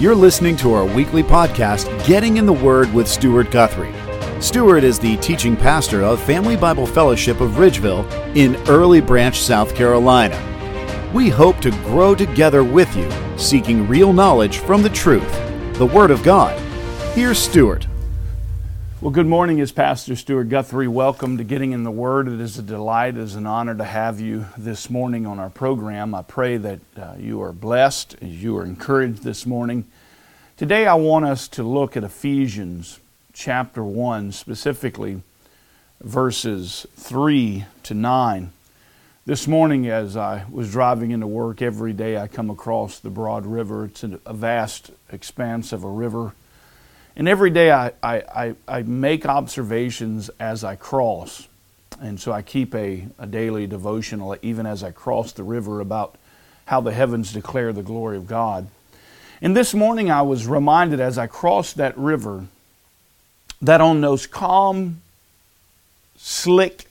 You're listening to our weekly podcast, Getting in the Word with Stuart Guthrie. Stuart is the teaching pastor of Family Bible Fellowship of Ridgeville in Early Branch, South Carolina. We hope to grow together with you, seeking real knowledge from the truth, the Word of God. Here's Stuart. Well, good morning, is Pastor Stuart Guthrie. Welcome to Getting in the Word. It is a delight, it is an honor to have you this morning on our program. I pray that uh, you are blessed, you are encouraged this morning. Today, I want us to look at Ephesians chapter 1, specifically verses 3 to 9. This morning, as I was driving into work, every day I come across the Broad River. It's a vast expanse of a river and every day I, I, I, make observations as I cross. And so I keep a, a daily devotional, even as I cross the river, about how the heavens declare the glory of God. And this morning I was reminded as I crossed that river that on those calm, slick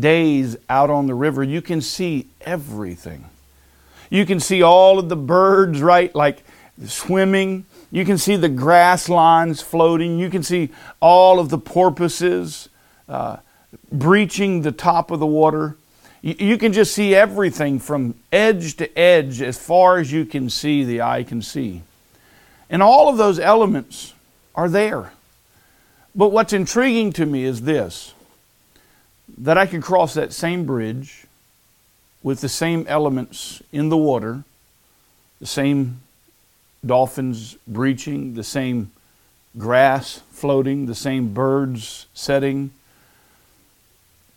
days out on the river, you can see everything. You can see all of the birds, right? Like swimming. You can see the grass lines floating. You can see all of the porpoises uh, breaching the top of the water. You, you can just see everything from edge to edge as far as you can see, the eye can see. And all of those elements are there. But what's intriguing to me is this that I can cross that same bridge with the same elements in the water, the same dolphins breaching, the same grass floating, the same birds setting.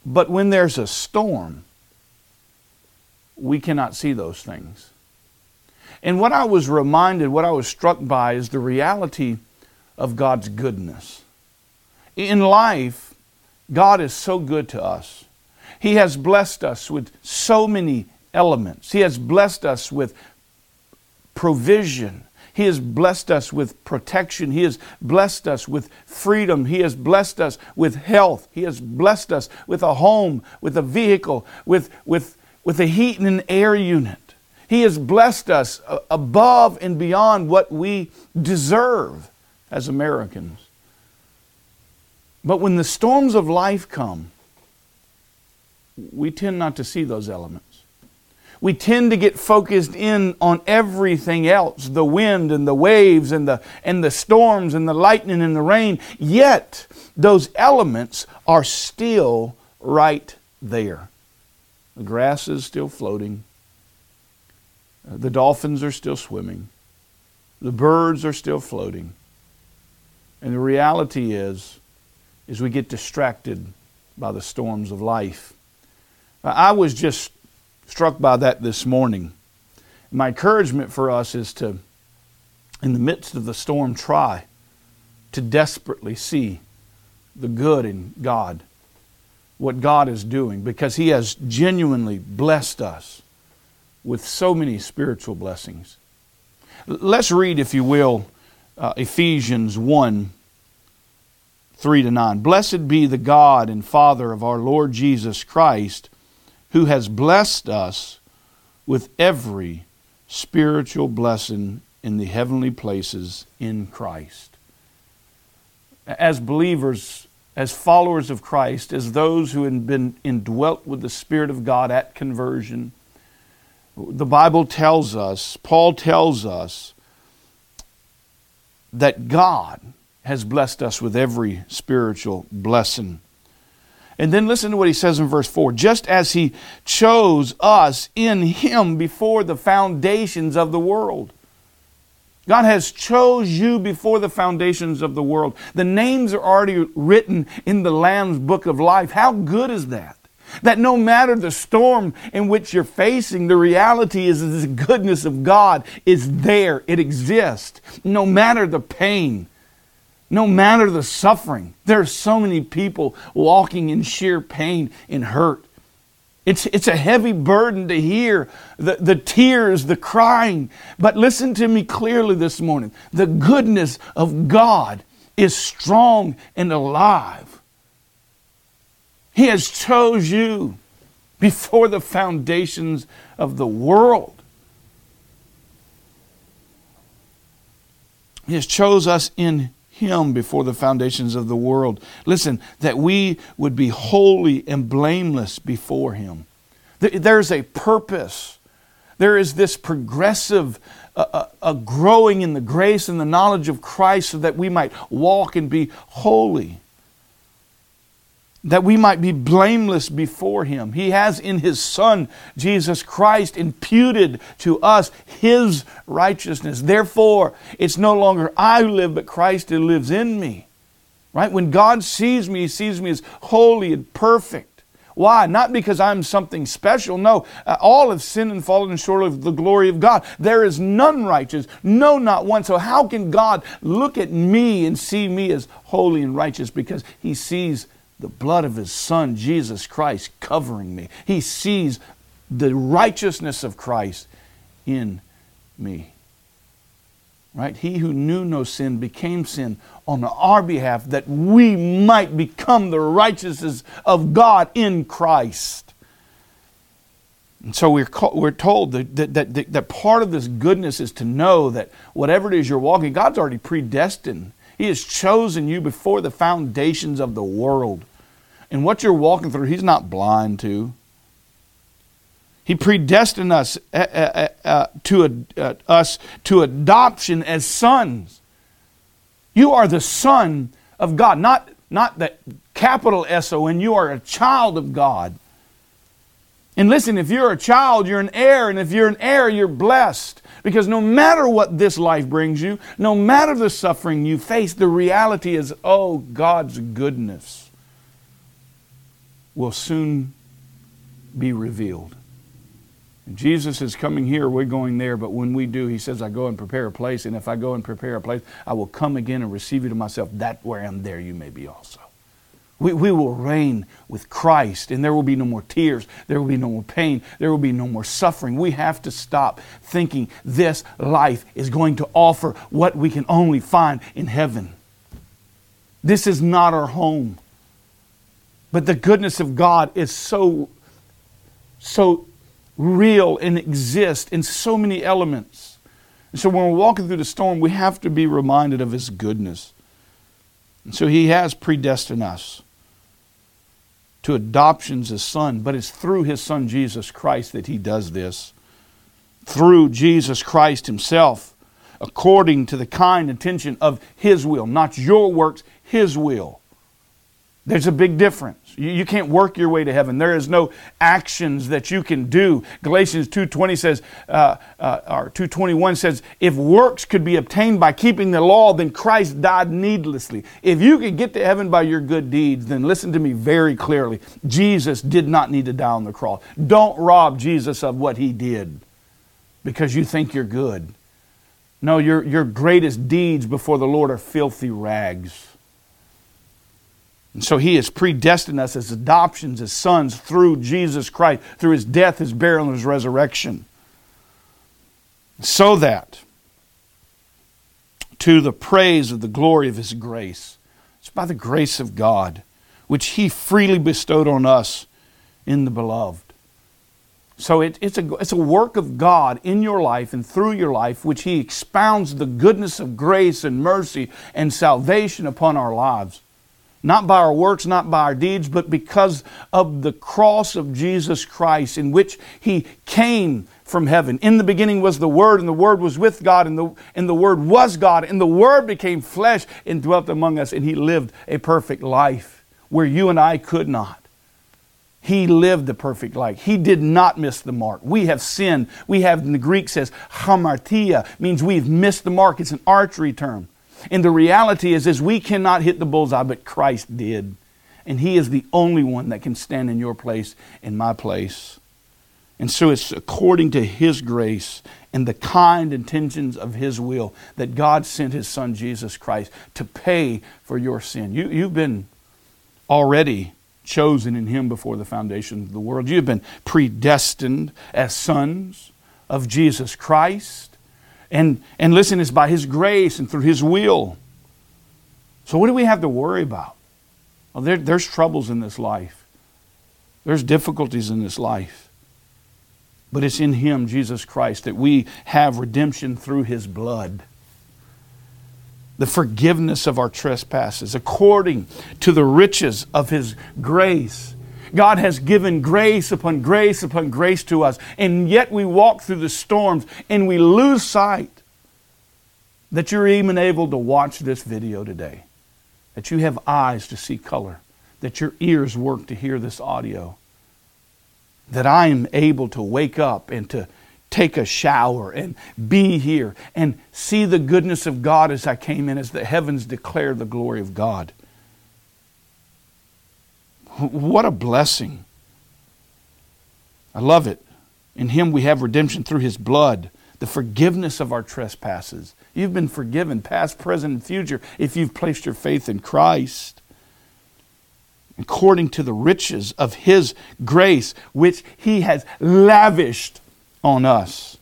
But when there's a storm, we cannot see those things. And what I was reminded, what I was struck by, is the reality of God's goodness. In life, God is so good to us. He has blessed us with so many elements. He has blessed us with provision. He has blessed us with protection. He has blessed us with freedom. He has blessed us with health. He has blessed us with a home, with a vehicle, with, with, with a heat and an air unit. He has blessed us uh, above and beyond what we deserve as Americans. But when the storms of life come, we tend not to see those elements we tend to get focused in on everything else the wind and the waves and the, and the storms and the lightning and the rain. Yet, those elements are still right there. The grass is still floating, uh, the dolphins are still swimming, the birds are still floating. And the reality is, is we get distracted by the storms of life. I was just struck by that this morning. My encouragement for us is to, in the midst of the storm, try to desperately see the good in God, what God is doing, because He has genuinely blessed us with so many spiritual blessings. Let's read, if you will, uh, Ephesians 1 3 to 9. Blessed be the God and Father of our Lord Jesus Christ who has blessed us with every spiritual blessing in the heavenly places in Christ. As believers, as followers of Christ, as those who have been indwelt with the Spirit of God at conversion, the Bible tells us, Paul tells us, that God has blessed us with every spiritual blessing. And then listen to what he says in verse 4 just as he chose us in him before the foundations of the world. God has chose you before the foundations of the world. The names are already written in the Lamb's book of life. How good is that? That no matter the storm in which you're facing, the reality is that the goodness of God is there. It exists. No matter the pain, no matter the suffering. There are so many people walking in sheer pain and hurt. It's, it's a heavy burden to hear the, the tears, the crying. But listen to me clearly this morning. The goodness of God is strong and alive. He has chose you before the foundations of the world. He has chose us in him before the foundations of the world. Listen, that we would be holy and blameless before him. There's a purpose. There is this progressive uh, uh, growing in the grace and the knowledge of Christ so that we might walk and be holy that we might be blameless before Him. He has in His Son, Jesus Christ, imputed to us His righteousness. Therefore, it's no longer I who live, but Christ who lives in me. Right? When God sees me, He sees me as holy and perfect. Why? Not because I'm something special. No, uh, all have sinned and fallen short of the glory of God. There is none righteous, no, not one. So, how can God look at me and see me as holy and righteous? Because He sees the blood of his son, Jesus Christ, covering me. He sees the righteousness of Christ in me. Right? He who knew no sin became sin on our behalf that we might become the righteousness of God in Christ. And so we're, we're told that, that, that, that part of this goodness is to know that whatever it is you're walking, God's already predestined. He has chosen you before the foundations of the world. And what you're walking through, He's not blind to. He predestined us uh, uh, uh, to us to adoption as sons. You are the son of God, not not the capital S O N. You are a child of God. And listen, if you're a child, you're an heir, and if you're an heir, you're blessed. Because no matter what this life brings you, no matter the suffering you face, the reality is, oh, God's goodness will soon be revealed. And Jesus is coming here, we're going there, but when we do, he says, I go and prepare a place, and if I go and prepare a place, I will come again and receive you to myself, that where I am there you may be also. We, we will reign with Christ, and there will be no more tears, there will be no more pain, there will be no more suffering. We have to stop thinking this life is going to offer what we can only find in heaven. This is not our home. But the goodness of God is so, so real and exists in so many elements. And so when we're walking through the storm, we have to be reminded of His goodness. And so He has predestined us to adoptions as son, but it's through His Son Jesus Christ that He does this. Through Jesus Christ Himself, according to the kind intention of His will, not your works, His will. There's a big difference. You, you, can't work your way to heaven. There is no actions that you can do. Galatians 2.20 says, uh, uh, or 2.21 says, if works could be obtained by keeping the law, then Christ died needlessly. If you could get to heaven by your good deeds, then listen to me very clearly. Jesus did not need to die on the cross. Don't rob Jesus of what he did because you think you're good. No, your, your greatest deeds before the Lord are filthy rags. And so he has predestined us as adoptions, as sons through Jesus Christ, through his death, his burial, and his resurrection. So that to the praise of the glory of his grace, it's by the grace of God, which he freely bestowed on us in the beloved. So it, it's, a, it's a work of God in your life and through your life, which He expounds the goodness of grace and mercy and salvation upon our lives. Not by our works, not by our deeds, but because of the cross of Jesus Christ, in which He came from heaven. In the beginning was the Word, and the Word was with God, and the, and the Word was God, and the Word became flesh and dwelt among us, and He lived a perfect life where you and I could not. He lived the perfect life. He did not miss the mark. We have sinned. We have, in the Greek says, hamartia, means we've missed the mark. It's an archery term. And the reality is, is we cannot hit the bullseye, but Christ did. And He is the only one that can stand in your place, in my place. And so it's according to His grace and the kind intentions of His will that God sent His Son Jesus Christ to pay for your sin. You, you've been already chosen in Him before the foundation of the world. You've been predestined as sons of Jesus Christ. And, and listen, it's by His grace and through His will. So, what do we have to worry about? Well, there, there's troubles in this life, there's difficulties in this life. But it's in Him, Jesus Christ, that we have redemption through His blood. the forgiveness of our trespasses according to the riches of His grace. God has given grace upon grace upon grace to us, and yet we walk through the storms and we lose sight that you're even able to watch this video today, that you have eyes to see color, that your ears work to hear this audio, that I am able to wake up and to take a shower and be here and see the goodness of God as I came in, as the heavens declare the glory of God. What a blessing. I love it. In Him we have redemption through His blood, the forgiveness of our trespasses. You've been forgiven, past, present, and future, if you've placed your faith in Christ. According to the riches of His grace, which He has lavished on us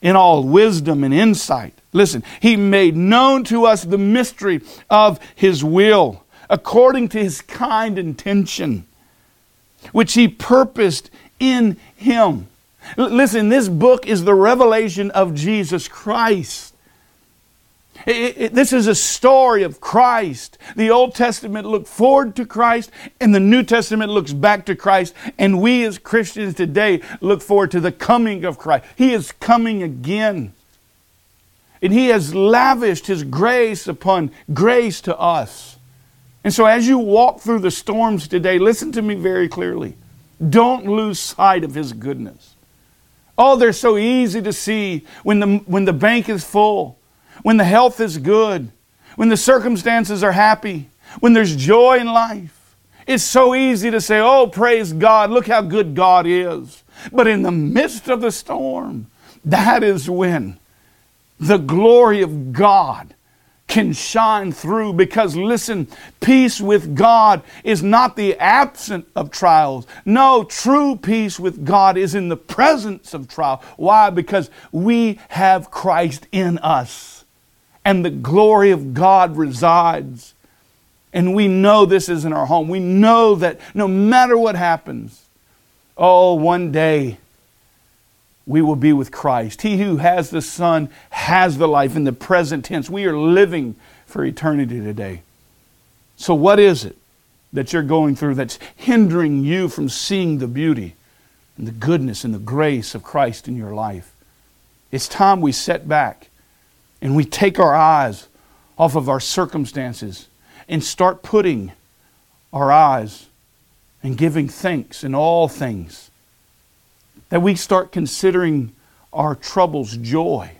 in all wisdom and insight. Listen, He made known to us the mystery of His will according to His kind intention, which He purposed in Him. L- listen, this book is the revelation of Jesus Christ. It, it, this is a story of Christ. The Old Testament looked forward to Christ, and the New Testament looks back to Christ. And we as Christians today look forward to the coming of Christ. He is coming again. And He has lavished His grace upon grace to us. And so, as you walk through the storms today, listen to me very clearly. Don't lose sight of His goodness. Oh, they're so easy to see when the, when the bank is full when the health is good, when the circumstances are happy, when there's joy in life. It's so easy to say, Oh, praise God, look how good God is. But in the midst of the storm, that is when the glory of God can shine through because listen, peace with God is not the absence of trials. No, true peace with God is in the presence of trial. Why? Because we have Christ in us and the glory of God resides. And we know this is in our home. We know that no matter what happens, oh, one day we will be with Christ. He who has the Son has the life in the present tense. We are living for eternity today. So, what is it that you're going through that's hindering you from seeing the beauty and the goodness and the grace of Christ in your life? It's time we set back and we take our eyes off of our circumstances and start putting our eyes and giving thanks in all things. That we start considering our troubles joy,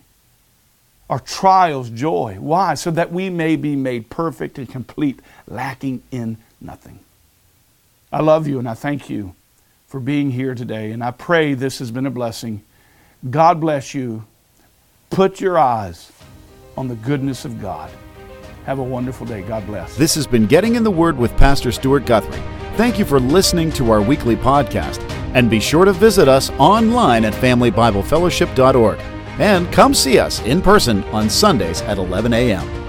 our trials joy. Why? So that we may be made perfect and complete, lacking in nothing. I love you and I thank you for being here today, and I pray this has been a blessing. God bless you. Put your eyes on the goodness of God. Have a wonderful day. God bless. This has been Getting in the Word with Pastor Stuart Guthrie. Thank you for listening to our weekly podcast. And be sure to visit us online at FamilyBibleFellowship.org. And come see us in person on Sundays at 11 a.m.